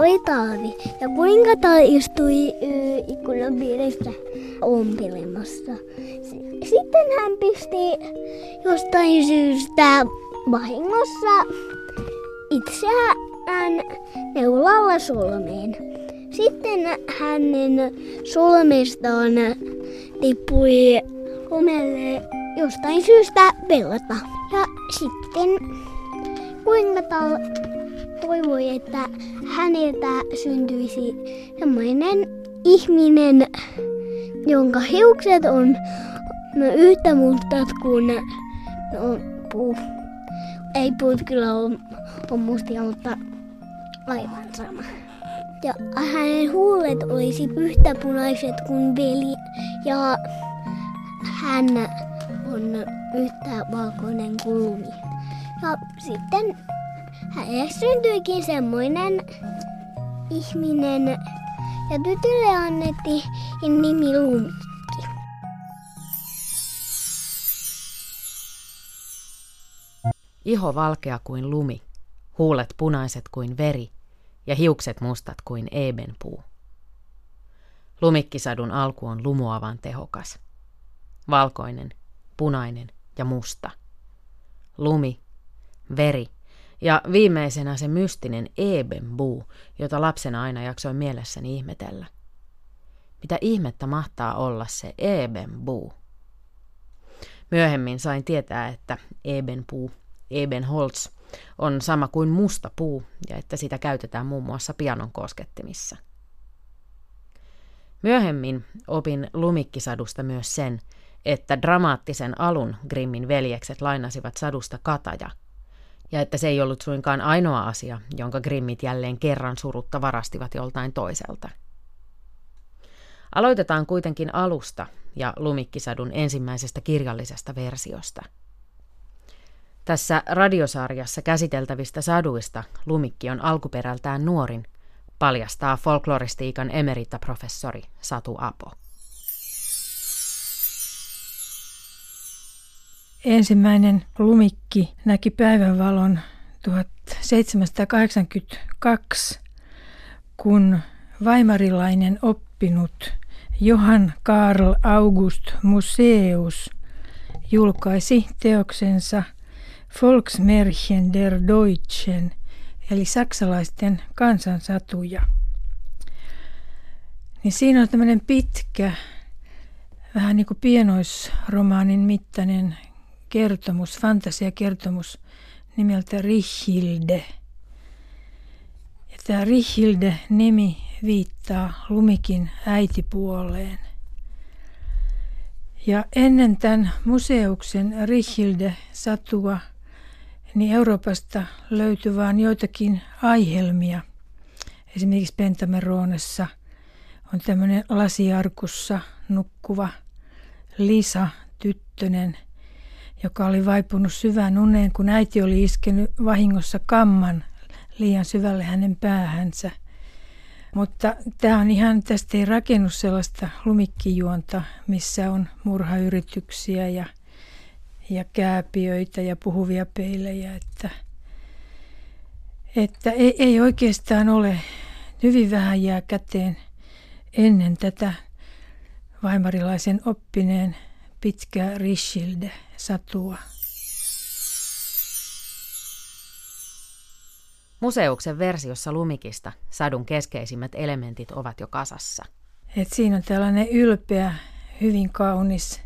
oli talvi ja kuningatar istui ikkunan vieressä ompelemassa. Sitten hän pisti jostain syystä vahingossa itseään neulalla solmeen. Sitten hänen solmestaan tippui lumelle jostain syystä pelta. Ja sitten kuningatar toivoi, että häneltä syntyisi semmoinen ihminen, jonka hiukset on no, yhtä mustat kuin no, puu. Ei puut kyllä ole, on mustia, mutta aivan sama. Ja hänen huulet olisi yhtä punaiset kuin veli ja hän on yhtä valkoinen kuin lumi. Ja sitten hänelle syntyikin semmoinen ihminen ja tytölle annettiin nimi Lumikki. Iho valkea kuin lumi, huulet punaiset kuin veri ja hiukset mustat kuin ebenpuu. Lumikkisadun alku on lumoavan tehokas. Valkoinen, punainen ja musta. Lumi, veri ja viimeisenä se mystinen ebenbuu, jota lapsena aina jaksoin mielessäni ihmetellä. Mitä ihmettä mahtaa olla se ebenbuu? Myöhemmin sain tietää, että ebenpuu, ebenholz, on sama kuin musta puu ja että sitä käytetään muun muassa pianon koskettimissa. Myöhemmin opin lumikkisadusta myös sen, että dramaattisen alun Grimmin veljekset lainasivat sadusta kataja, ja että se ei ollut suinkaan ainoa asia, jonka Grimmit jälleen kerran surutta varastivat joltain toiselta. Aloitetaan kuitenkin alusta ja lumikkisadun ensimmäisestä kirjallisesta versiosta – tässä radiosarjassa käsiteltävistä saduista Lumikki on alkuperältään nuorin, paljastaa folkloristiikan emeritaprofessori Satu Apo. Ensimmäinen Lumikki näki päivänvalon 1782, kun vaimarilainen oppinut Johann Karl August Museus julkaisi teoksensa – Volksmärchen der Deutschen, eli saksalaisten kansansatuja. Niin siinä on tämmöinen pitkä, vähän niin kuin pienoisromaanin mittainen kertomus, fantasiakertomus nimeltä Richilde. Ja tämä Richilde-nimi viittaa Lumikin äitipuoleen. Ja ennen tämän museuksen Richilde-satua – niin Euroopasta löytyi vain joitakin aihelmia. Esimerkiksi Pentameronessa on tämmöinen lasiarkussa nukkuva Lisa, tyttönen, joka oli vaipunut syvään uneen, kun äiti oli iskenyt vahingossa kamman liian syvälle hänen päähänsä. Mutta tämä on ihan, tästä ei rakennut sellaista lumikkijuonta, missä on murhayrityksiä ja – ja kääpiöitä ja puhuvia peilejä, että, että ei, ei oikeastaan ole, hyvin vähän jää käteen ennen tätä vaimarilaisen oppineen pitkää Richilde-satua. Museuksen versiossa Lumikista sadun keskeisimmät elementit ovat jo kasassa. Et siinä on tällainen ylpeä, hyvin kaunis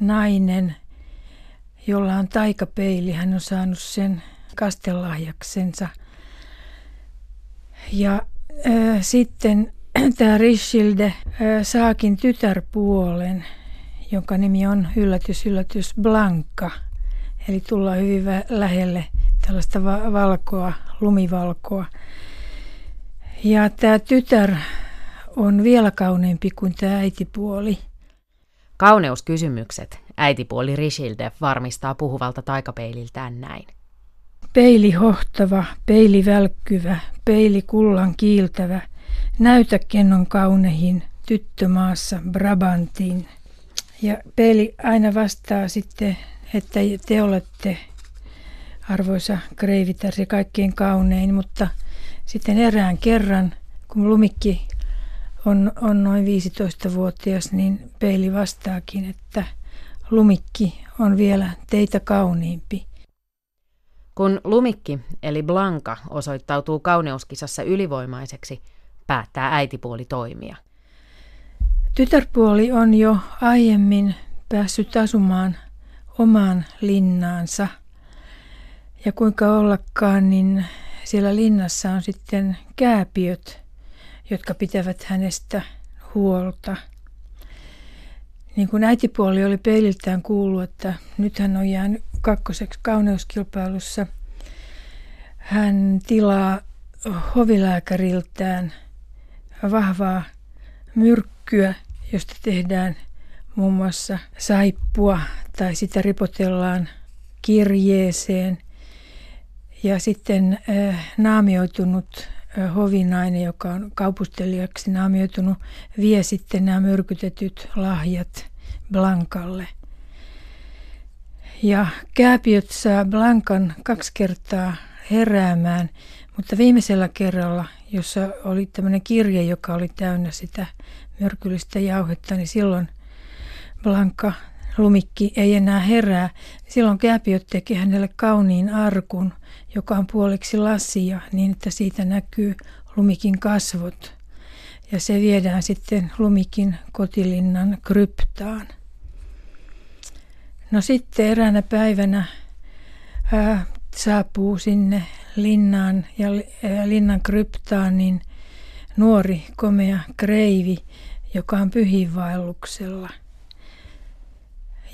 nainen, jolla on taikapeili. Hän on saanut sen kastelahjaksensa. Ja äh, sitten tämä Richilde äh, saakin tytärpuolen, jonka nimi on yllätys, yllätys Blanka. Eli tullaan hyvin lähelle tällaista va- valkoa, lumivalkoa. Ja tämä tytär on vielä kauneempi kuin tämä äitipuoli. Kauneuskysymykset Äitipuoli Richilde varmistaa puhuvalta taikapeililtään näin. Peili hohtava, peili välkkyvä, peili kullan kiiltävä, näytä kennon kaunehin, tyttömaassa Brabantiin. Ja peili aina vastaa sitten, että te olette, arvoisa kreivitar, se kaikkein kaunein, mutta Sitten erään kerran, kun Lumikki on, on noin 15-vuotias, niin peili vastaakin, että Lumikki on vielä teitä kauniimpi. Kun Lumikki eli Blanka osoittautuu kauneuskisassa ylivoimaiseksi, päättää äitipuoli toimia. Tytärpuoli on jo aiemmin päässyt asumaan omaan linnaansa. Ja kuinka ollakaan, niin siellä linnassa on sitten kääpiöt, jotka pitävät hänestä huolta. Niin kuin äitipuoli oli peililtään kuullut, että nyt hän on jäänyt kakkoseksi kauneuskilpailussa, hän tilaa hovilääkäriltään vahvaa myrkkyä, josta tehdään muun muassa saippua tai sitä ripotellaan kirjeeseen. Ja sitten äh, naamioitunut äh, hovinainen, joka on kaupustelijaksi naamioitunut, vie sitten nämä myrkytetyt lahjat Blankalle. Ja kääpiöt saa Blankan kaksi kertaa heräämään, mutta viimeisellä kerralla, jossa oli tämmöinen kirje, joka oli täynnä sitä myrkyllistä jauhetta, niin silloin Blanka lumikki ei enää herää. Silloin kääpiöt teki hänelle kauniin arkun, joka on puoliksi lasia, niin että siitä näkyy lumikin kasvot. Ja se viedään sitten lumikin kotilinnan kryptaan. No sitten eräänä päivänä ää, saapuu sinne linnaan ja ää, linnan kryptaan niin nuori komea kreivi, joka on pyhiinvaelluksella –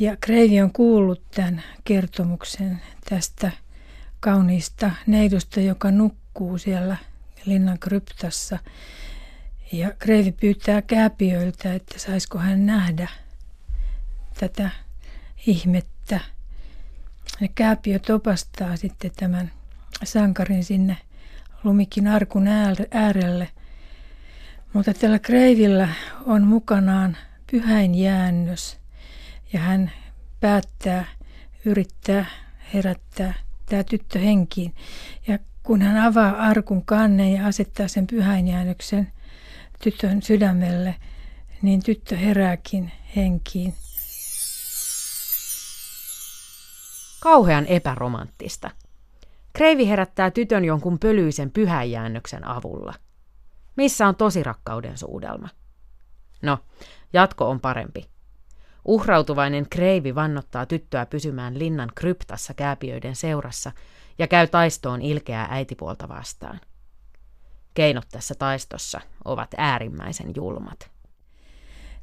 ja Kreivi on kuullut tämän kertomuksen tästä kauniista neidosta, joka nukkuu siellä linnan kryptassa. Ja Kreivi pyytää kääpiöiltä, että saisiko hän nähdä tätä ihmettä. Ja kääpiöt opastaa sitten tämän sankarin sinne lumikin arkun äärelle. Mutta tällä Kreivillä on mukanaan pyhäin jäännös – ja hän päättää yrittää herättää tämä tyttö henkiin. Ja kun hän avaa arkun kannen ja asettaa sen pyhäinjäännöksen tytön sydämelle, niin tyttö herääkin henkiin. Kauhean epäromanttista. Kreivi herättää tytön jonkun pölyisen pyhäinjäännöksen avulla. Missä on tosirakkauden suudelma? No, jatko on parempi. Uhrautuvainen Kreivi vannottaa tyttöä pysymään linnan kryptassa kääpiöiden seurassa ja käy taistoon ilkeää äitipuolta vastaan. Keinot tässä taistossa ovat äärimmäisen julmat.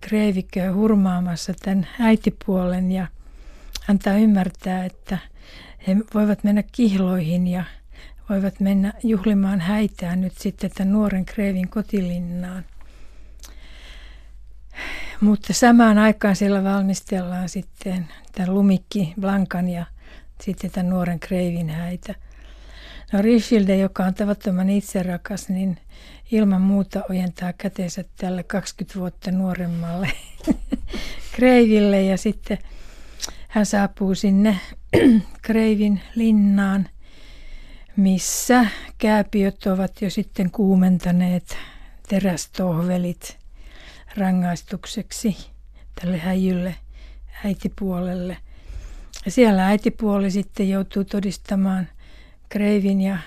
Kreivi käy hurmaamassa tämän äitipuolen ja antaa ymmärtää, että he voivat mennä kihloihin ja voivat mennä juhlimaan häitään nyt sitten tämän nuoren Kreivin kotilinnaan – mutta samaan aikaan siellä valmistellaan sitten tämän lumikki Blankan ja sitten tämän nuoren Kreivin häitä. No Richilde, joka on tavattoman itserakas, niin ilman muuta ojentaa käteensä tälle 20 vuotta nuoremmalle Kreiville. Ja sitten hän saapuu sinne Kreivin linnaan, missä kääpiöt ovat jo sitten kuumentaneet terästohvelit rangaistukseksi tälle häijylle äitipuolelle. Ja siellä äitipuoli sitten joutuu todistamaan Kreivin ja,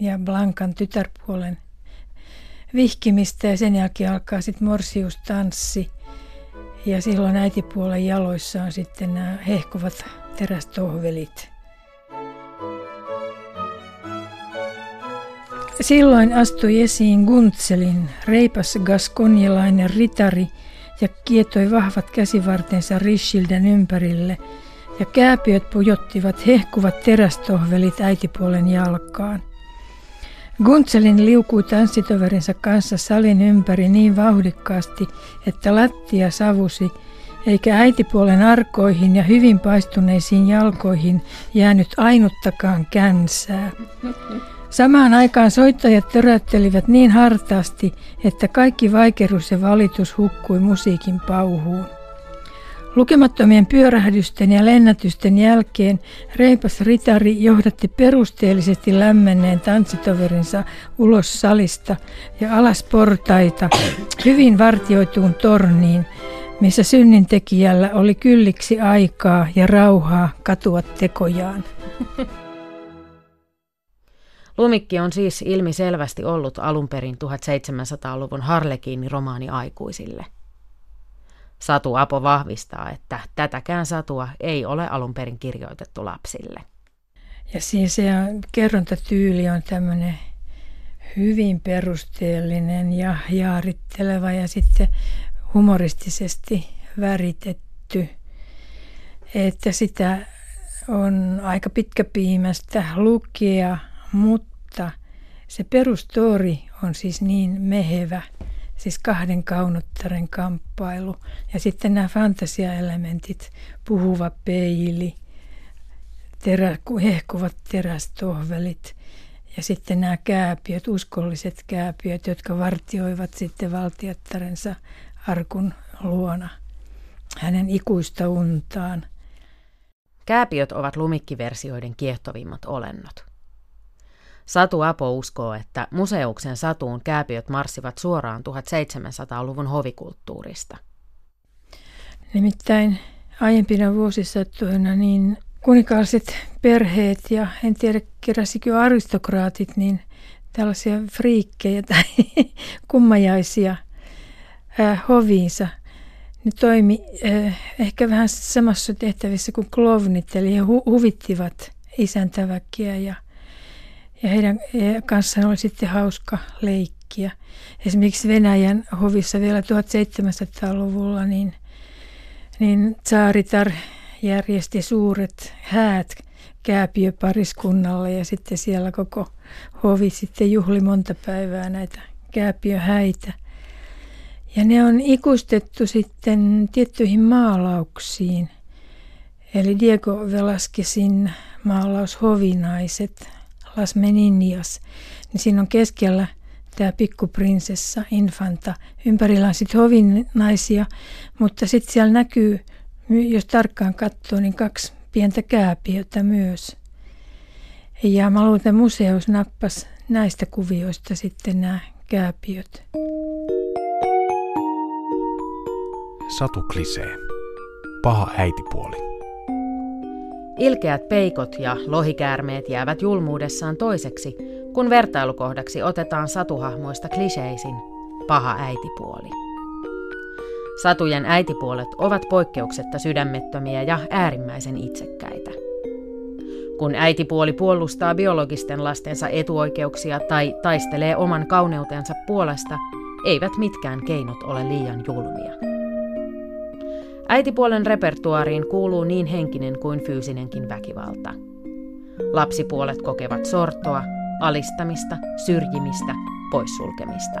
ja Blankan tytärpuolen vihkimistä ja sen jälkeen alkaa sitten morsiustanssi. Ja silloin äitipuolen jaloissa on sitten nämä hehkuvat terästohvelit. Silloin astui esiin Guntselin, reipas gaskonialainen ritari ja kietoi vahvat käsivartensa Richilden ympärille, ja kääpiöt pujottivat hehkuvat terästohvelit äitipuolen jalkaan. Guntselin liukui tanssitoverinsa kanssa salin ympäri niin vauhdikkaasti, että lattia savusi, eikä äitipuolen arkoihin ja hyvin paistuneisiin jalkoihin jäänyt ainuttakaan känsää. Samaan aikaan soittajat töräyttelivät niin hartaasti, että kaikki vaikeus ja valitus hukkui musiikin pauhuun. Lukemattomien pyörähdysten ja lennätysten jälkeen reipas ritari johdatti perusteellisesti lämmenneen tanssitoverinsa ulos salista ja alas portaita hyvin vartioituun torniin, missä synnintekijällä oli kylliksi aikaa ja rauhaa katua tekojaan. Lumikki on siis ilmiselvästi ollut alun perin 1700-luvun Harlekiini romaani aikuisille. Satu Apo vahvistaa, että tätäkään satua ei ole alun perin kirjoitettu lapsille. Ja siis se kerrontatyyli on tämmöinen hyvin perusteellinen ja jaaritteleva ja sitten humoristisesti väritetty. Että sitä on aika pitkäpiimästä lukea, mutta se perustori on siis niin mehevä, siis kahden kaunottaren kamppailu. Ja sitten nämä fantasiaelementit, puhuva peili, terä, hehkuvat terästohvelit ja sitten nämä kääpiöt, uskolliset kääpiöt, jotka vartioivat sitten valtiottarensa arkun luona hänen ikuista untaan. Kääpiöt ovat lumikkiversioiden kiehtovimmat olennot. Satu Apo uskoo, että museuksen satuun kääpiöt marssivat suoraan 1700-luvun hovikulttuurista. Nimittäin aiempina vuosisatoina niin kuninkalliset perheet ja en tiedä keräsikö aristokraatit niin tällaisia friikkejä tai kummajaisia äh, hoviinsa. Ne toimi äh, ehkä vähän samassa tehtävissä kuin klovnit, eli he hu- huvittivat isäntäväkkiä ja ja heidän kanssaan oli sitten hauska leikkiä. Esimerkiksi Venäjän hovissa vielä 1700-luvulla niin, niin Tsaaritar järjesti suuret häät kääpiöpariskunnalle ja sitten siellä koko hovi sitten juhli monta päivää näitä kääpiöhäitä. Ja ne on ikuistettu sitten tiettyihin maalauksiin. Eli Diego Velasquezin maalaus Hovinaiset Las Meninias, niin siinä on keskellä tämä pikkuprinsessa, infanta. Ympärillä on sitten hovinaisia, mutta sitten siellä näkyy, jos tarkkaan katsoo, niin kaksi pientä kääpiötä myös. Ja mä luulen, että museus nappas näistä kuvioista sitten nämä kääpiöt. Satu Klisee. Paha äitipuoli. Ilkeät peikot ja lohikäärmeet jäävät julmuudessaan toiseksi, kun vertailukohdaksi otetaan satuhahmoista kliseisin paha äitipuoli. Satujen äitipuolet ovat poikkeuksetta sydämettömiä ja äärimmäisen itsekkäitä. Kun äitipuoli puolustaa biologisten lastensa etuoikeuksia tai taistelee oman kauneutensa puolesta, eivät mitkään keinot ole liian julmia. Äitipuolen repertuariin kuuluu niin henkinen kuin fyysinenkin väkivalta. Lapsipuolet kokevat sortoa, alistamista, syrjimistä, poissulkemista.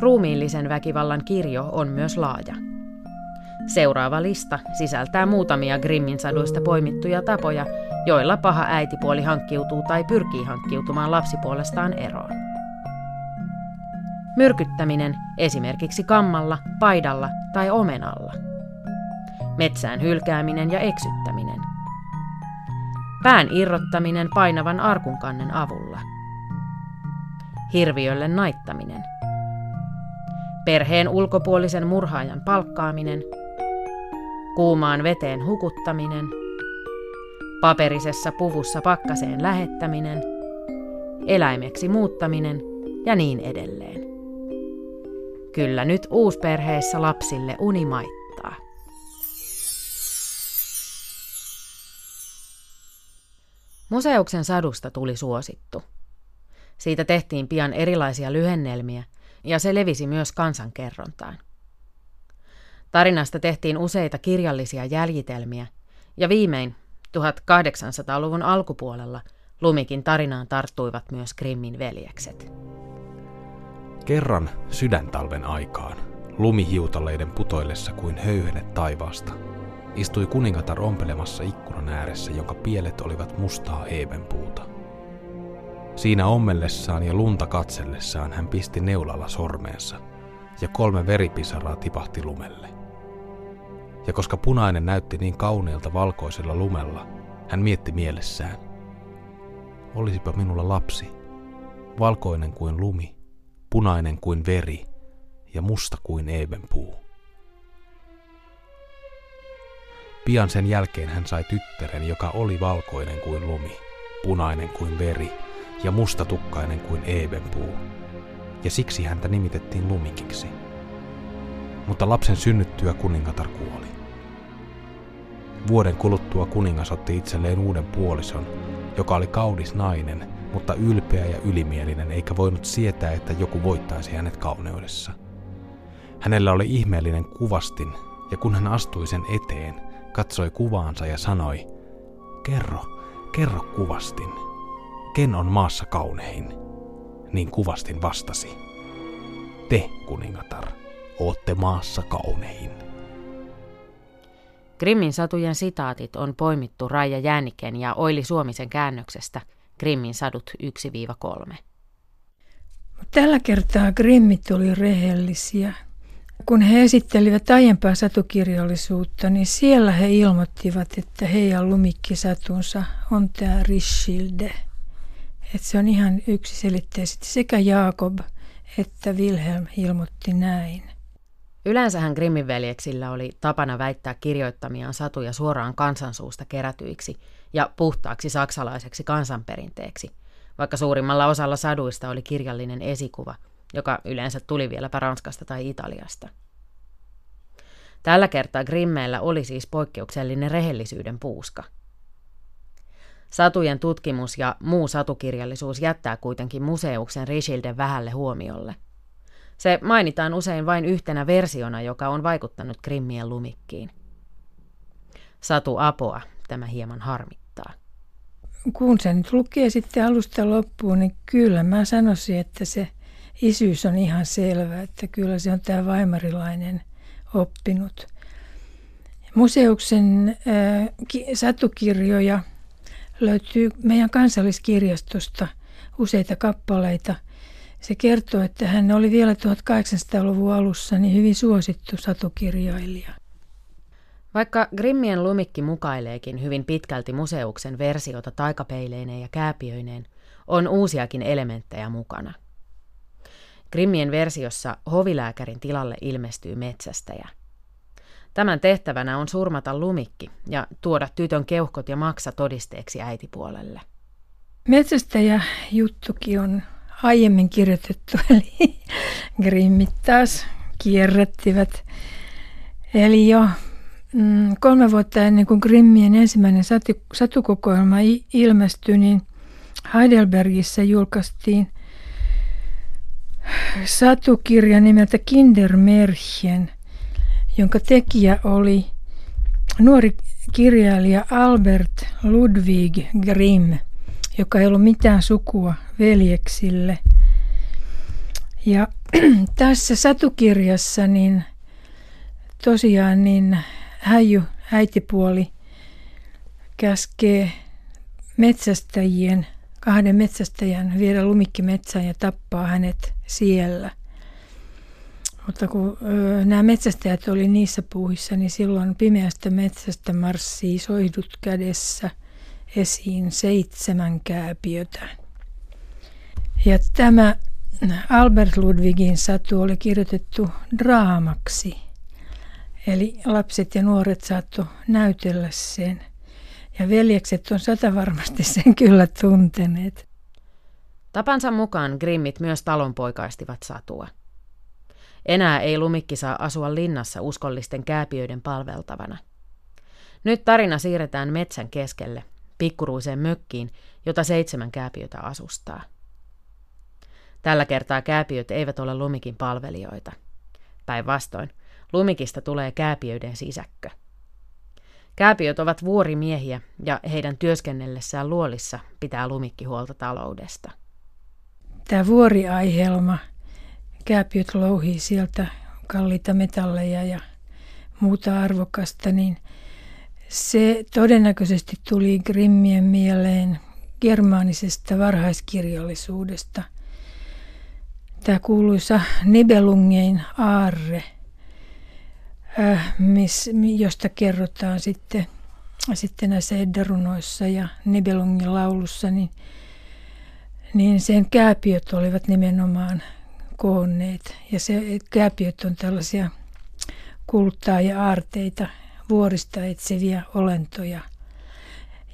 Ruumiillisen väkivallan kirjo on myös laaja. Seuraava lista sisältää muutamia Grimmin saduista poimittuja tapoja, joilla paha äitipuoli hankkiutuu tai pyrkii hankkiutumaan lapsipuolestaan eroon. Myrkyttäminen esimerkiksi kammalla, paidalla tai omenalla. Metsään hylkääminen ja eksyttäminen. Pään irrottaminen painavan arkunkannen avulla. Hirviölle naittaminen. Perheen ulkopuolisen murhaajan palkkaaminen. Kuumaan veteen hukuttaminen. Paperisessa puvussa pakkaseen lähettäminen. Eläimeksi muuttaminen ja niin edelleen. Kyllä nyt uusperheessä lapsille uni maittaa. Museuksen sadusta tuli suosittu. Siitä tehtiin pian erilaisia lyhennelmiä ja se levisi myös kansankerrontaan. Tarinasta tehtiin useita kirjallisia jäljitelmiä ja viimein 1800-luvun alkupuolella Lumikin tarinaan tarttuivat myös Grimmin veljekset. Kerran sydäntalven aikaan, lumihiutaleiden putoillessa kuin höyhenet taivaasta, istui kuningatar ompelemassa ikkunan ääressä, jonka pielet olivat mustaa heevenpuuta. Siinä ommellessaan ja lunta katsellessaan hän pisti neulalla sormeensa, ja kolme veripisaraa tipahti lumelle. Ja koska punainen näytti niin kauneelta valkoisella lumella, hän mietti mielessään. Olisipa minulla lapsi, valkoinen kuin lumi, punainen kuin veri ja musta kuin ebenpuu. Pian sen jälkeen hän sai tyttären, joka oli valkoinen kuin lumi, punainen kuin veri ja mustatukkainen kuin ebenpuu. Ja siksi häntä nimitettiin lumikiksi. Mutta lapsen synnyttyä kuningatar kuoli. Vuoden kuluttua kuningas otti itselleen uuden puolison, joka oli kaudis nainen, mutta ylpeä ja ylimielinen eikä voinut sietää, että joku voittaisi hänet kauneudessa. Hänellä oli ihmeellinen kuvastin, ja kun hän astui sen eteen, katsoi kuvaansa ja sanoi, kerro, kerro kuvastin, ken on maassa kaunein? Niin kuvastin vastasi, te kuningatar, ootte maassa kaunein. Grimmin satujen sitaatit on poimittu Raija Jääniken ja Oili Suomisen käännöksestä Grimmin sadut 1-3. Tällä kertaa Grimmit oli rehellisiä. Kun he esittelivät aiempaa satukirjallisuutta, niin siellä he ilmoittivat, että heidän lumikkisatunsa on tämä Rishilde. Että se on ihan yksiselitteisesti sekä Jaakob että Wilhelm ilmoitti näin. Yleensähän Grimmin veljeksillä oli tapana väittää kirjoittamiaan satuja suoraan kansansuusta kerätyiksi ja puhtaaksi saksalaiseksi kansanperinteeksi, vaikka suurimmalla osalla saduista oli kirjallinen esikuva, joka yleensä tuli vieläpä Ranskasta tai Italiasta. Tällä kertaa Grimmeillä oli siis poikkeuksellinen rehellisyyden puuska. Satujen tutkimus ja muu satukirjallisuus jättää kuitenkin museuksen Richilden vähälle huomiolle. Se mainitaan usein vain yhtenä versiona, joka on vaikuttanut Grimmien lumikkiin. Satu Apoa tämä hieman harmittaa. Kun se nyt lukee sitten alusta loppuun, niin kyllä mä sanoisin, että se isyys on ihan selvä, että kyllä se on tämä vaimarilainen oppinut. Museuksen äh, satukirjoja löytyy meidän kansalliskirjastosta useita kappaleita – se kertoo, että hän oli vielä 1800-luvun alussa niin hyvin suosittu satukirjailija. Vaikka Grimmien lumikki mukaileekin hyvin pitkälti museuksen versiota taikapeileineen ja kääpiöineen, on uusiakin elementtejä mukana. Grimmien versiossa hovilääkärin tilalle ilmestyy metsästäjä. Tämän tehtävänä on surmata lumikki ja tuoda tytön keuhkot ja maksa todisteeksi äitipuolelle. Metsästäjä juttukin on aiemmin kirjoitettu, eli Grimmit taas kierrättivät. Eli jo mm, kolme vuotta ennen kuin Grimmien ensimmäinen satu, satukokoelma ilmestyi, niin Heidelbergissä julkaistiin satukirja nimeltä Kindermärchen, jonka tekijä oli nuori kirjailija Albert Ludwig Grimm – joka ei ollut mitään sukua veljeksille. Ja tässä satukirjassa niin tosiaan niin häijy äitipuoli käskee metsästäjien, kahden metsästäjän viedä lumikkimetsään ja tappaa hänet siellä. Mutta kun ö, nämä metsästäjät oli niissä puuhissa, niin silloin pimeästä metsästä marssii soihdut kädessä – esiin seitsemän kääpiötä. Ja tämä Albert Ludwigin satu oli kirjoitettu draamaksi. Eli lapset ja nuoret saatto näytellä sen. Ja veljekset on sata varmasti sen kyllä tunteneet. Tapansa mukaan Grimmit myös talonpoikaistivat satua. Enää ei lumikki saa asua linnassa uskollisten kääpiöiden palveltavana. Nyt tarina siirretään metsän keskelle, pikkuruiseen mökkiin, jota seitsemän kääpiötä asustaa. Tällä kertaa kääpiöt eivät ole lumikin palvelijoita. Päinvastoin, lumikista tulee kääpiöiden sisäkkö. Kääpiöt ovat vuorimiehiä ja heidän työskennellessään luolissa pitää lumikki huolta taloudesta. Tämä vuoriaihelma, kääpiöt louhii sieltä kalliita metalleja ja muuta arvokasta, niin – se todennäköisesti tuli Grimmien mieleen germaanisesta varhaiskirjallisuudesta. Tämä kuuluisa Nibelungein aarre äh, miss, josta kerrotaan sitten, sitten näissä Eddarunoissa ja Nibelungin laulussa, niin, niin sen kääpiöt olivat nimenomaan koonneet. Ja se kääpiöt on tällaisia kultaa ja aarteita, vuorista etsiviä olentoja –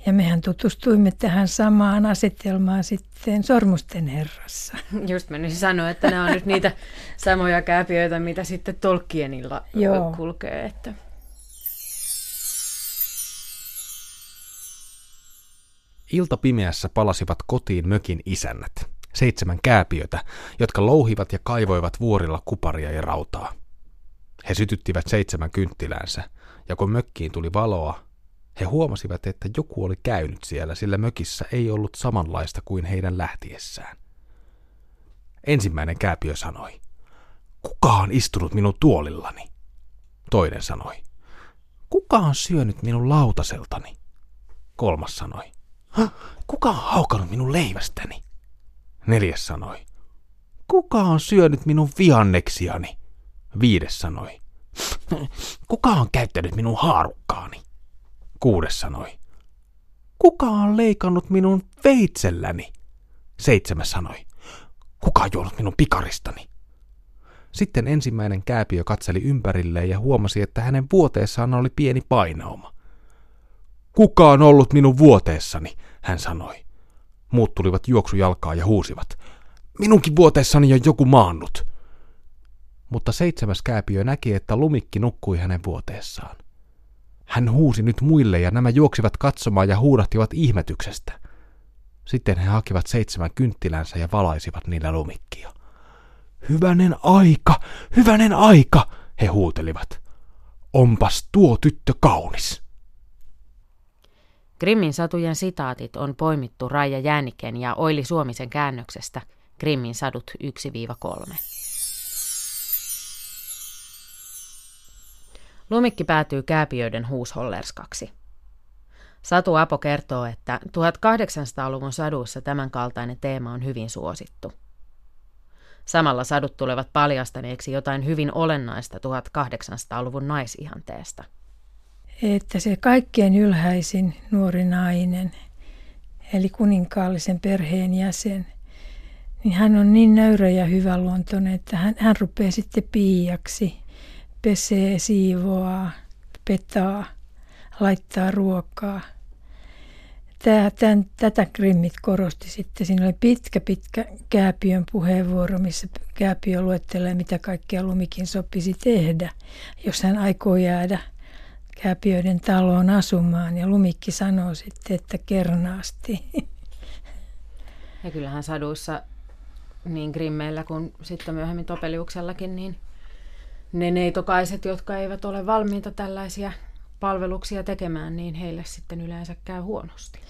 ja mehän tutustuimme tähän samaan asetelmaan sitten Sormusten herrassa. Just menisin sanoa, että nämä on nyt niitä samoja kääpiöitä, mitä sitten Tolkienilla Joo. kulkee. Että. Ilta pimeässä palasivat kotiin mökin isännät, seitsemän kääpiötä, jotka louhivat ja kaivoivat vuorilla kuparia ja rautaa. He sytyttivät seitsemän kynttiläänsä, ja kun mökkiin tuli valoa, he huomasivat, että joku oli käynyt siellä, sillä mökissä ei ollut samanlaista kuin heidän lähtiessään. Ensimmäinen kääpiö sanoi, kuka on istunut minun tuolillani? Toinen sanoi, kuka on syönyt minun lautaseltani? Kolmas sanoi, kuka on haukannut minun leivästäni? Neljäs sanoi, kuka on syönyt minun vihanneksiani? Viides sanoi, kuka on käyttänyt minun haarukkaani? Kuudes sanoi. Kuka on leikannut minun veitselläni? Seitsemäs sanoi. Kuka on juonut minun pikaristani? Sitten ensimmäinen kääpiö katseli ympärilleen ja huomasi, että hänen vuoteessaan oli pieni painauma. Kuka on ollut minun vuoteessani, hän sanoi. Muut tulivat juoksujalkaa ja huusivat. Minunkin vuoteessani on joku maannut. Mutta seitsemäs kääpiö näki, että lumikki nukkui hänen vuoteessaan. Hän huusi nyt muille ja nämä juoksivat katsomaan ja huudahtivat ihmetyksestä. Sitten he hakivat seitsemän kynttilänsä ja valaisivat niillä lumikkia. Hyvänen aika, hyvänen aika, he huutelivat. Onpas tuo tyttö kaunis. Grimmin satujen sitaatit on poimittu Raija Jääniken ja Oili Suomisen käännöksestä Grimmin sadut 1-3. Lumikki päätyy kääpiöiden huushollerskaksi. Satu Apo kertoo, että 1800-luvun saduissa tämänkaltainen teema on hyvin suosittu. Samalla sadut tulevat paljastaneeksi jotain hyvin olennaista 1800-luvun naisihanteesta. Että se kaikkein ylhäisin nuori nainen, eli kuninkaallisen perheen jäsen, niin hän on niin nöyrä ja luontoinen, että hän, hän rupeaa sitten piiaksi pesee, siivoaa, petaa, laittaa ruokaa. Tää, tämän, tätä Grimmit korosti sitten. Siinä oli pitkä, pitkä Kääpiön puheenvuoro, missä Kääpiö luettelee, mitä kaikkea Lumikin sopisi tehdä, jos hän aikoo jäädä Kääpiöiden taloon asumaan. Ja Lumikki sanoo sitten, että kernaasti. Ja kyllähän saduissa niin Grimmeillä kuin sitten myöhemmin Topeliuksellakin, niin ne neitokaiset, jotka eivät ole valmiita tällaisia palveluksia tekemään, niin heille sitten yleensä käy huonosti.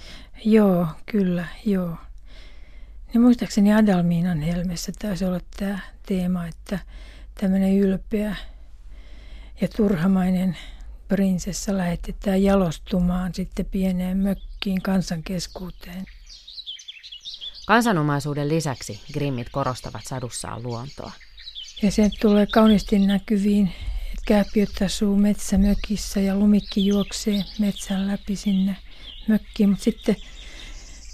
Joo, kyllä, joo. Ja muistaakseni Adalmiinan helmessä taisi olla tämä teema, että tämmöinen ylpeä ja turhamainen prinsessa lähetetään jalostumaan sitten pieneen mökkiin kansankeskuuteen. Kansanomaisuuden lisäksi Grimmit korostavat sadussaan luontoa. Ja se tulee kauniisti näkyviin, että kääpiöt asuu metsämökissä ja lumikki juoksee metsän läpi sinne mökkiin. Mutta sitten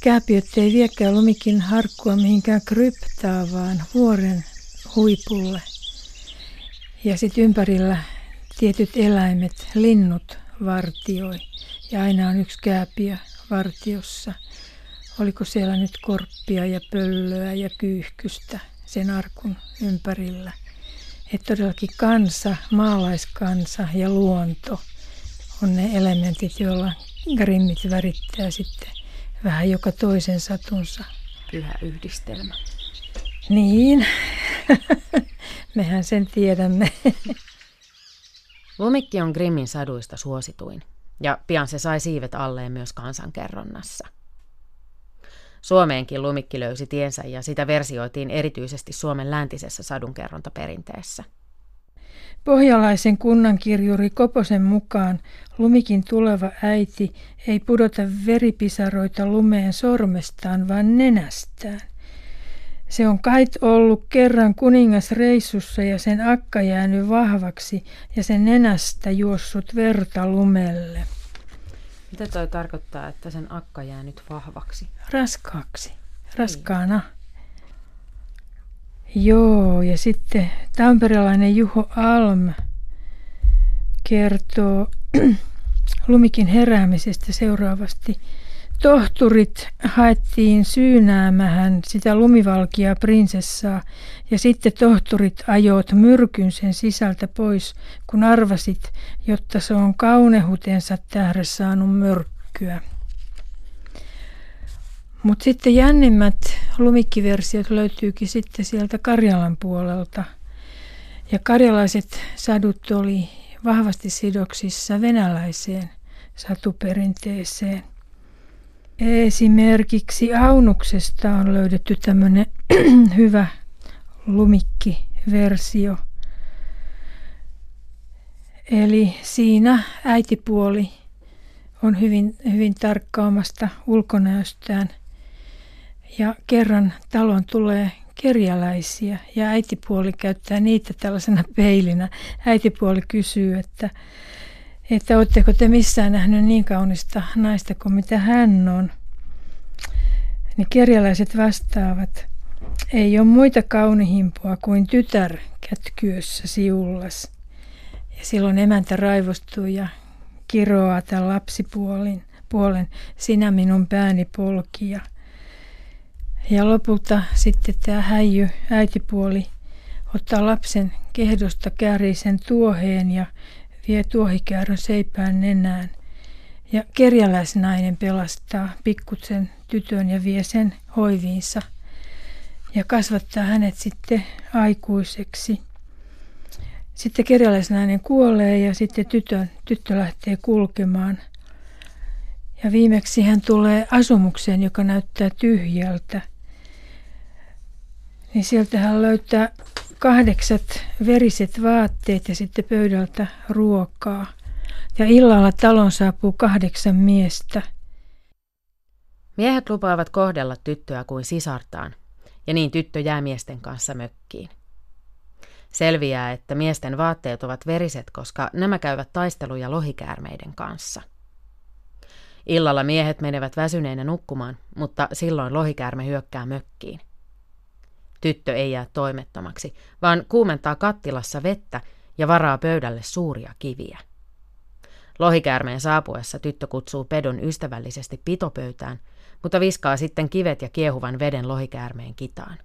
kääpiöt ei viekään lumikin harkkua mihinkään kryptaa, vaan vuoren huipulle. Ja sitten ympärillä tietyt eläimet, linnut vartioi. Ja aina on yksi kääpiö vartiossa. Oliko siellä nyt korppia ja pöllöä ja kyyhkystä sen arkun ympärillä. Että todellakin kansa, maalaiskansa ja luonto on ne elementit, joilla grimmit värittää sitten vähän joka toisen satunsa. Pyhä yhdistelmä. Niin, mehän sen tiedämme. Lumikki on Grimmin saduista suosituin, ja pian se sai siivet alleen myös kansankerronnassa. Suomeenkin lumikki löysi tiensä ja sitä versioitiin erityisesti Suomen läntisessä sadunkerrontaperinteessä. Pohjalaisen kunnankirjuri Koposen mukaan lumikin tuleva äiti ei pudota veripisaroita lumeen sormestaan, vaan nenästään. Se on kait ollut kerran kuningas reissussa ja sen akka jäänyt vahvaksi ja sen nenästä juossut verta lumelle. Mitä toi tarkoittaa, että sen akka jää nyt vahvaksi? Raskaaksi. Raskaana. Joo, ja sitten tamperelainen Juho Alm kertoo lumikin heräämisestä seuraavasti. Tohturit haettiin syynäämähän sitä lumivalkia prinsessaa ja sitten tohturit ajoit myrkyn sen sisältä pois, kun arvasit, jotta se on kaunehutensa tähden saanut myrkkyä. Mutta sitten jännimmät lumikkiversiot löytyykin sitten sieltä Karjalan puolelta. Ja karjalaiset sadut oli vahvasti sidoksissa venäläiseen satuperinteeseen. Esimerkiksi Aunuksesta on löydetty tämmöinen hyvä lumikkiversio. Eli siinä äitipuoli on hyvin, hyvin tarkka omasta ulkonäöstään. Ja kerran talon tulee kerjäläisiä ja äitipuoli käyttää niitä tällaisena peilinä. Äitipuoli kysyy, että, että oletteko te missään nähnyt niin kaunista naista kuin mitä hän on. Niin kerjäläiset vastaavat, ei ole muita kaunihimpua kuin tytär kätkyössä siullas. Ja silloin emäntä raivostuu ja kiroaa tämän lapsipuolen, puolen, sinä minun pääni polkia. Ja lopulta sitten tämä häijy, äitipuoli, ottaa lapsen kehdosta, käärii sen tuoheen ja vie tuohikäärön seipään nenään. Ja kerjäläisnainen pelastaa pikkutsen tytön ja vie sen hoiviinsa ja kasvattaa hänet sitten aikuiseksi. Sitten kerjäläisnainen kuolee ja sitten tytön, tyttö lähtee kulkemaan. Ja viimeksi hän tulee asumukseen, joka näyttää tyhjältä – niin sieltä hän löytää kahdeksat veriset vaatteet ja sitten pöydältä ruokaa. Ja illalla talon saapuu kahdeksan miestä. Miehet lupaavat kohdella tyttöä kuin sisartaan, ja niin tyttö jää miesten kanssa mökkiin. Selviää, että miesten vaatteet ovat veriset, koska nämä käyvät taisteluja lohikäärmeiden kanssa. Illalla miehet menevät väsyneinä nukkumaan, mutta silloin lohikäärme hyökkää mökkiin. Tyttö ei jää toimettomaksi, vaan kuumentaa kattilassa vettä ja varaa pöydälle suuria kiviä. Lohikäärmeen saapuessa tyttö kutsuu pedon ystävällisesti pitopöytään, mutta viskaa sitten kivet ja kiehuvan veden lohikäärmeen kitaan.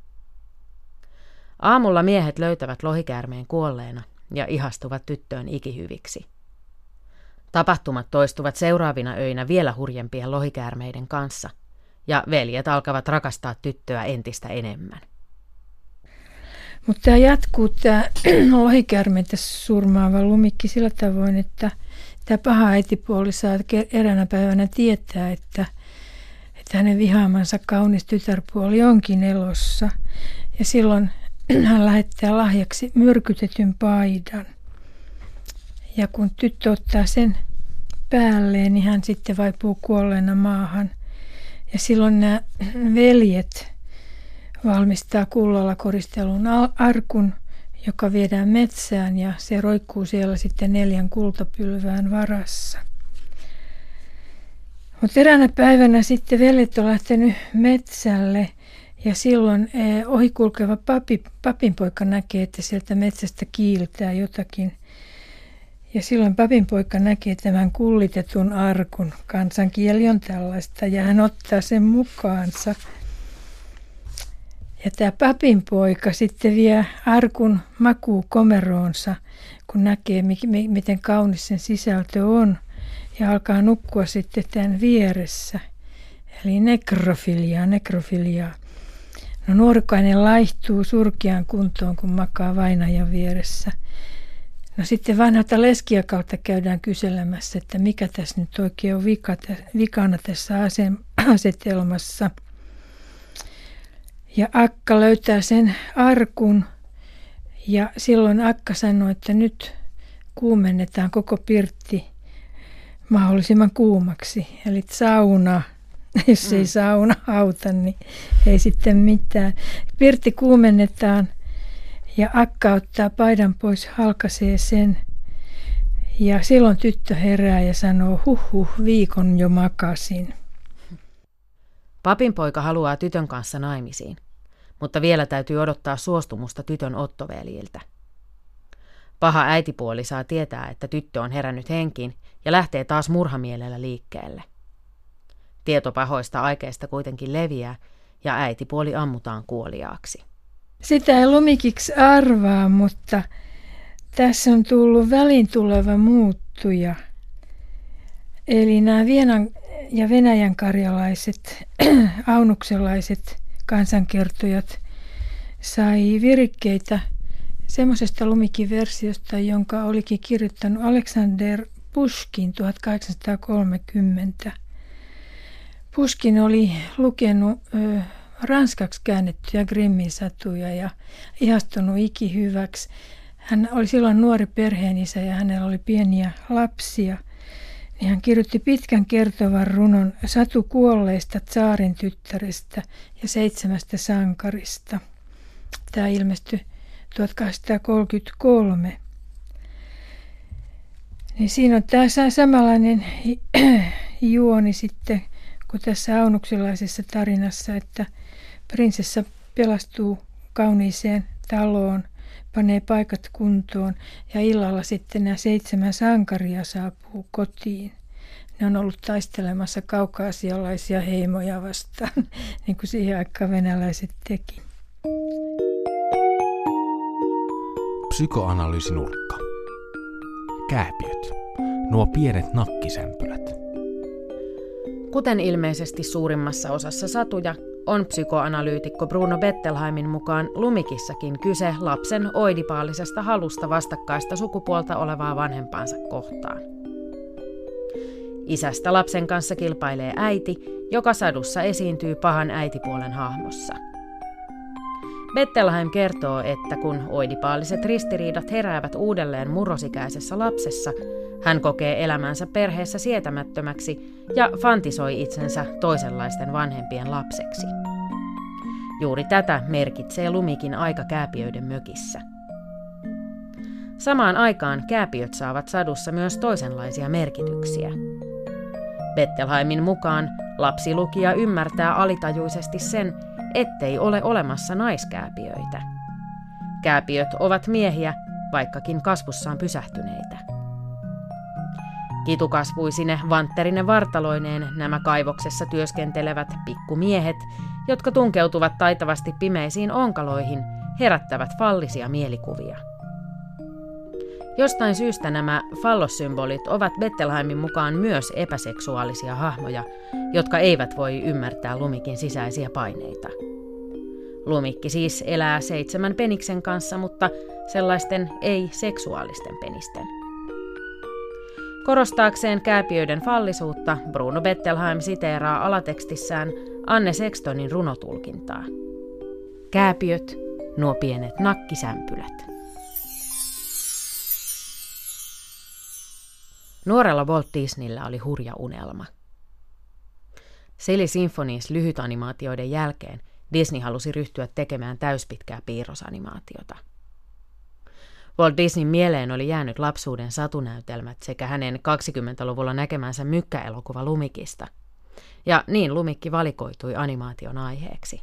Aamulla miehet löytävät lohikäärmeen kuolleena ja ihastuvat tyttöön ikihyviksi. Tapahtumat toistuvat seuraavina öinä vielä hurjempien lohikäärmeiden kanssa, ja veljet alkavat rakastaa tyttöä entistä enemmän. Mutta tämä jatkuu, tämä lohikäärmeitä surmaava lumikki sillä tavoin, että tämä paha äitipuoli saa eräänä päivänä tietää, että, että hänen vihaamansa kaunis tytärpuoli onkin elossa. Ja silloin hän lähettää lahjaksi myrkytetyn paidan. Ja kun tyttö ottaa sen päälleen, niin hän sitten vaipuu kuolleena maahan. Ja silloin nämä veljet valmistaa kullalla koristelun arkun, joka viedään metsään ja se roikkuu siellä sitten neljän kultapylvään varassa. Mutta eräänä päivänä sitten veljet on lähtenyt metsälle ja silloin eh, ohikulkeva papi, papinpoika näkee, että sieltä metsästä kiiltää jotakin. Ja silloin papinpoika näkee tämän kullitetun arkun. Kansankieli on tällaista ja hän ottaa sen mukaansa – ja tämä papin poika sitten vie arkun makuu komeroonsa, kun näkee, miten kaunis sen sisältö on. Ja alkaa nukkua sitten tämän vieressä. Eli nekrofiliaa, nekrofiliaa. No nuorukainen laihtuu surkeaan kuntoon, kun makaa vainajan vieressä. No sitten vanhalta leskiä kautta käydään kyselemässä, että mikä tässä nyt oikein on vika, vikana tässä asetelmassa – ja Akka löytää sen arkun ja silloin Akka sanoi, että nyt kuumennetaan koko pirtti mahdollisimman kuumaksi. Eli sauna Jos ei mm. sauna auta, niin ei sitten mitään. Pirtti kuumennetaan ja akka ottaa paidan pois, halkaisee sen. Ja silloin tyttö herää ja sanoo, huh huh, viikon jo makasin. Papin poika haluaa tytön kanssa naimisiin, mutta vielä täytyy odottaa suostumusta tytön ottoveljiltä. Paha äitipuoli saa tietää, että tyttö on herännyt henkiin ja lähtee taas murhamielellä liikkeelle. Tieto pahoista aikeista kuitenkin leviää ja äitipuoli ammutaan kuoliaaksi. Sitä ei lumikiksi arvaa, mutta tässä on tullut välin tuleva muuttuja. Eli nämä Vienan ja Venäjän karjalaiset, aunukselaiset kansankertojat sai virikkeitä semmoisesta lumikiversiosta, jonka olikin kirjoittanut Alexander Pushkin 1830. Pushkin oli lukenut ö, ranskaksi käännettyjä Grimmin satuja ja ihastunut ikihyväksi. Hän oli silloin nuori perheenisä ja hänellä oli pieniä lapsia. Niin hän kirjoitti pitkän kertovan runon Satu kuolleista tsaarin tyttärestä ja seitsemästä sankarista. Tämä ilmestyi 1833. Niin siinä on tämä samanlainen juoni sitten kuin tässä aunuksilaisessa tarinassa, että prinsessa pelastuu kauniiseen taloon, panee paikat kuntoon ja illalla sitten nämä seitsemän sankaria saapuu kotiin. Ne on ollut taistelemassa kaukaasialaisia heimoja vastaan, niin kuin siihen aikaan venäläiset teki. Psykoanalyysinurkka. Kääpiöt. Nuo pienet nakkisämpylät. Kuten ilmeisesti suurimmassa osassa satuja, on psykoanalyytikko Bruno Bettelheimin mukaan lumikissakin kyse lapsen oidipaalisesta halusta vastakkaista sukupuolta olevaa vanhempaansa kohtaan. Isästä lapsen kanssa kilpailee äiti, joka sadussa esiintyy pahan äitipuolen hahmossa – Bettelheim kertoo, että kun oidipaaliset ristiriidat heräävät uudelleen murrosikäisessä lapsessa, hän kokee elämänsä perheessä sietämättömäksi ja fantisoi itsensä toisenlaisten vanhempien lapseksi. Juuri tätä merkitsee lumikin aika kääpiöiden mökissä. Samaan aikaan kääpiöt saavat sadussa myös toisenlaisia merkityksiä. Bettelheimin mukaan lapsilukija ymmärtää alitajuisesti sen, ettei ole olemassa naiskääpiöitä. Kääpiöt ovat miehiä, vaikkakin kasvussaan pysähtyneitä. Kitukasvuisine vantterine vartaloineen nämä kaivoksessa työskentelevät pikkumiehet, jotka tunkeutuvat taitavasti pimeisiin onkaloihin, herättävät fallisia mielikuvia. Jostain syystä nämä fallossymbolit ovat Bettelheimin mukaan myös epäseksuaalisia hahmoja, jotka eivät voi ymmärtää lumikin sisäisiä paineita. Lumikki siis elää seitsemän peniksen kanssa, mutta sellaisten ei-seksuaalisten penisten. Korostaakseen kääpiöiden fallisuutta, Bruno Bettelheim siteeraa alatekstissään Anne Sextonin runotulkintaa. Kääpiöt, nuo pienet nakkisämpylät. Nuorella Walt Disneyllä oli hurja unelma. Silly Symphonies lyhytanimaatioiden jälkeen Disney halusi ryhtyä tekemään täyspitkää piirrosanimaatiota. Walt Disneyn mieleen oli jäänyt lapsuuden satunäytelmät sekä hänen 20-luvulla näkemänsä mykkäelokuva Lumikista. Ja niin Lumikki valikoitui animaation aiheeksi.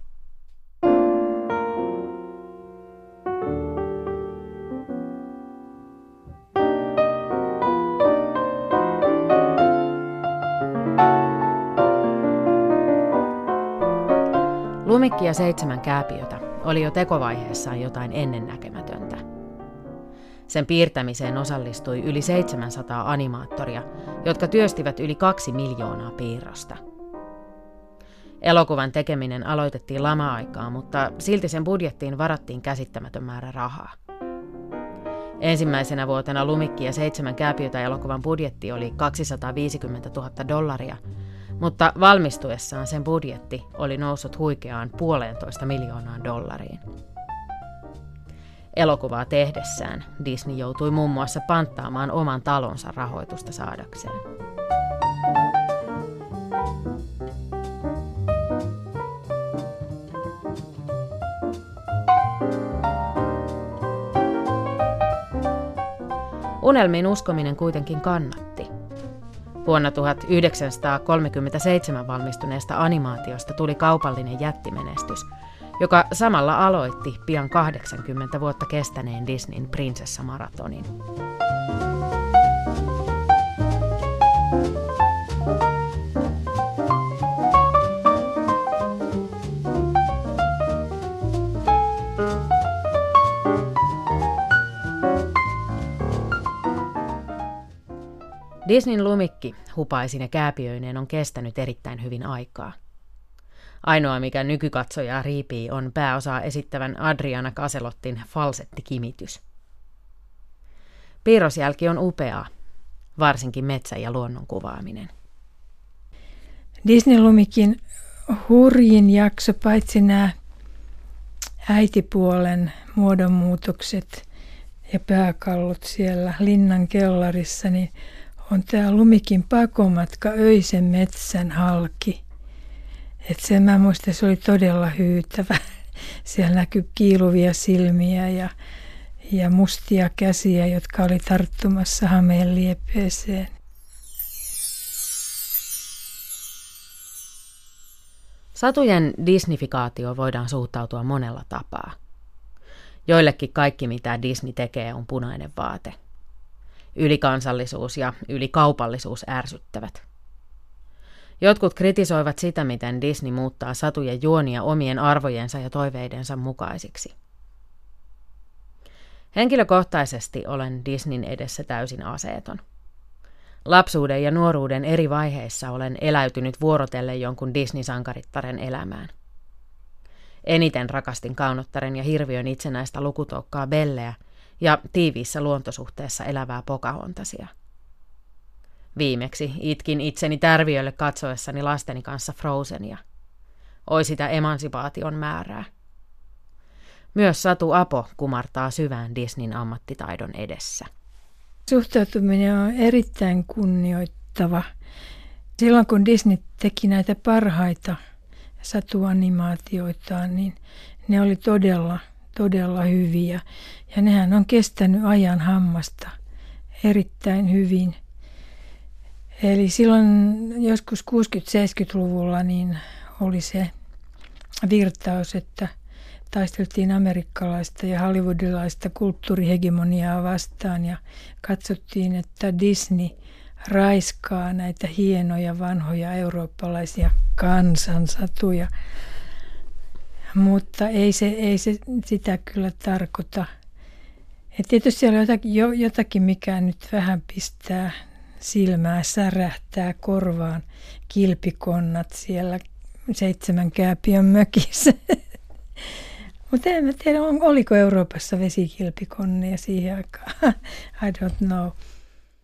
Lumikki ja seitsemän kääpiötä oli jo tekovaiheessaan jotain ennennäkemätöntä. Sen piirtämiseen osallistui yli 700 animaattoria, jotka työstivät yli kaksi miljoonaa piirrosta. Elokuvan tekeminen aloitettiin lama-aikaa, mutta silti sen budjettiin varattiin käsittämätön määrä rahaa. Ensimmäisenä vuotena Lumikki ja seitsemän kääpiötä elokuvan budjetti oli 250 000 dollaria – mutta valmistuessaan sen budjetti oli noussut huikeaan puolentoista miljoonaan dollariin. Elokuvaa tehdessään Disney joutui muun muassa panttaamaan oman talonsa rahoitusta saadakseen. Unelmiin uskominen kuitenkin kannatti. Vuonna 1937 valmistuneesta animaatiosta tuli kaupallinen jättimenestys – joka samalla aloitti pian 80 vuotta kestäneen Disneyn prinsessamaratonin. Disneyn lumikki hupaisin ja kääpiöineen on kestänyt erittäin hyvin aikaa. Ainoa, mikä nykykatsojaa riipii, on pääosaa esittävän Adriana Kaselottin falsettikimitys. Piirrosjälki on upeaa, varsinkin metsä- ja luonnon kuvaaminen. Disney-lumikin hurjin jakso, paitsi nämä äitipuolen muodonmuutokset ja pääkallot siellä linnan kellarissa, niin on tämä lumikin pakomatka öisen metsän halki. Et sen mä muistan, se oli todella hyytävä. Siellä näkyi kiiluvia silmiä ja, ja mustia käsiä, jotka oli tarttumassa hameen liepeeseen. Satujen disnifikaatio voidaan suhtautua monella tapaa. Joillekin kaikki, mitä Disney tekee, on punainen vaate – ylikansallisuus ja ylikaupallisuus ärsyttävät. Jotkut kritisoivat sitä, miten Disney muuttaa satujen juonia omien arvojensa ja toiveidensa mukaisiksi. Henkilökohtaisesti olen Disneyn edessä täysin aseeton. Lapsuuden ja nuoruuden eri vaiheissa olen eläytynyt vuorotellen jonkun Disney-sankarittaren elämään. Eniten rakastin kaunottaren ja hirviön itsenäistä lukutokkaa Belleä – ja tiiviissä luontosuhteessa elävää Pocahontasia. Viimeksi itkin itseni tärviölle katsoessani lasteni kanssa Frozenia. Oi sitä emansipaation määrää. Myös Satu Apo kumartaa syvään Disneyn ammattitaidon edessä. Suhtautuminen on erittäin kunnioittava. Silloin kun Disney teki näitä parhaita satuanimaatioitaan, niin ne oli todella todella hyviä. Ja nehän on kestänyt ajan hammasta erittäin hyvin. Eli silloin joskus 60-70-luvulla niin oli se virtaus, että taisteltiin amerikkalaista ja hollywoodilaista kulttuurihegemoniaa vastaan ja katsottiin, että Disney raiskaa näitä hienoja vanhoja eurooppalaisia kansansatuja. Mutta ei se, ei se sitä kyllä tarkoita. Et tietysti siellä on jotakin, jo, jotakin, mikä nyt vähän pistää silmää, särähtää korvaan. Kilpikonnat siellä seitsemän kääpiön mökissä. Mutta en mä tiedä, oliko Euroopassa vesikilpikonnia siihen aikaan. I don't know.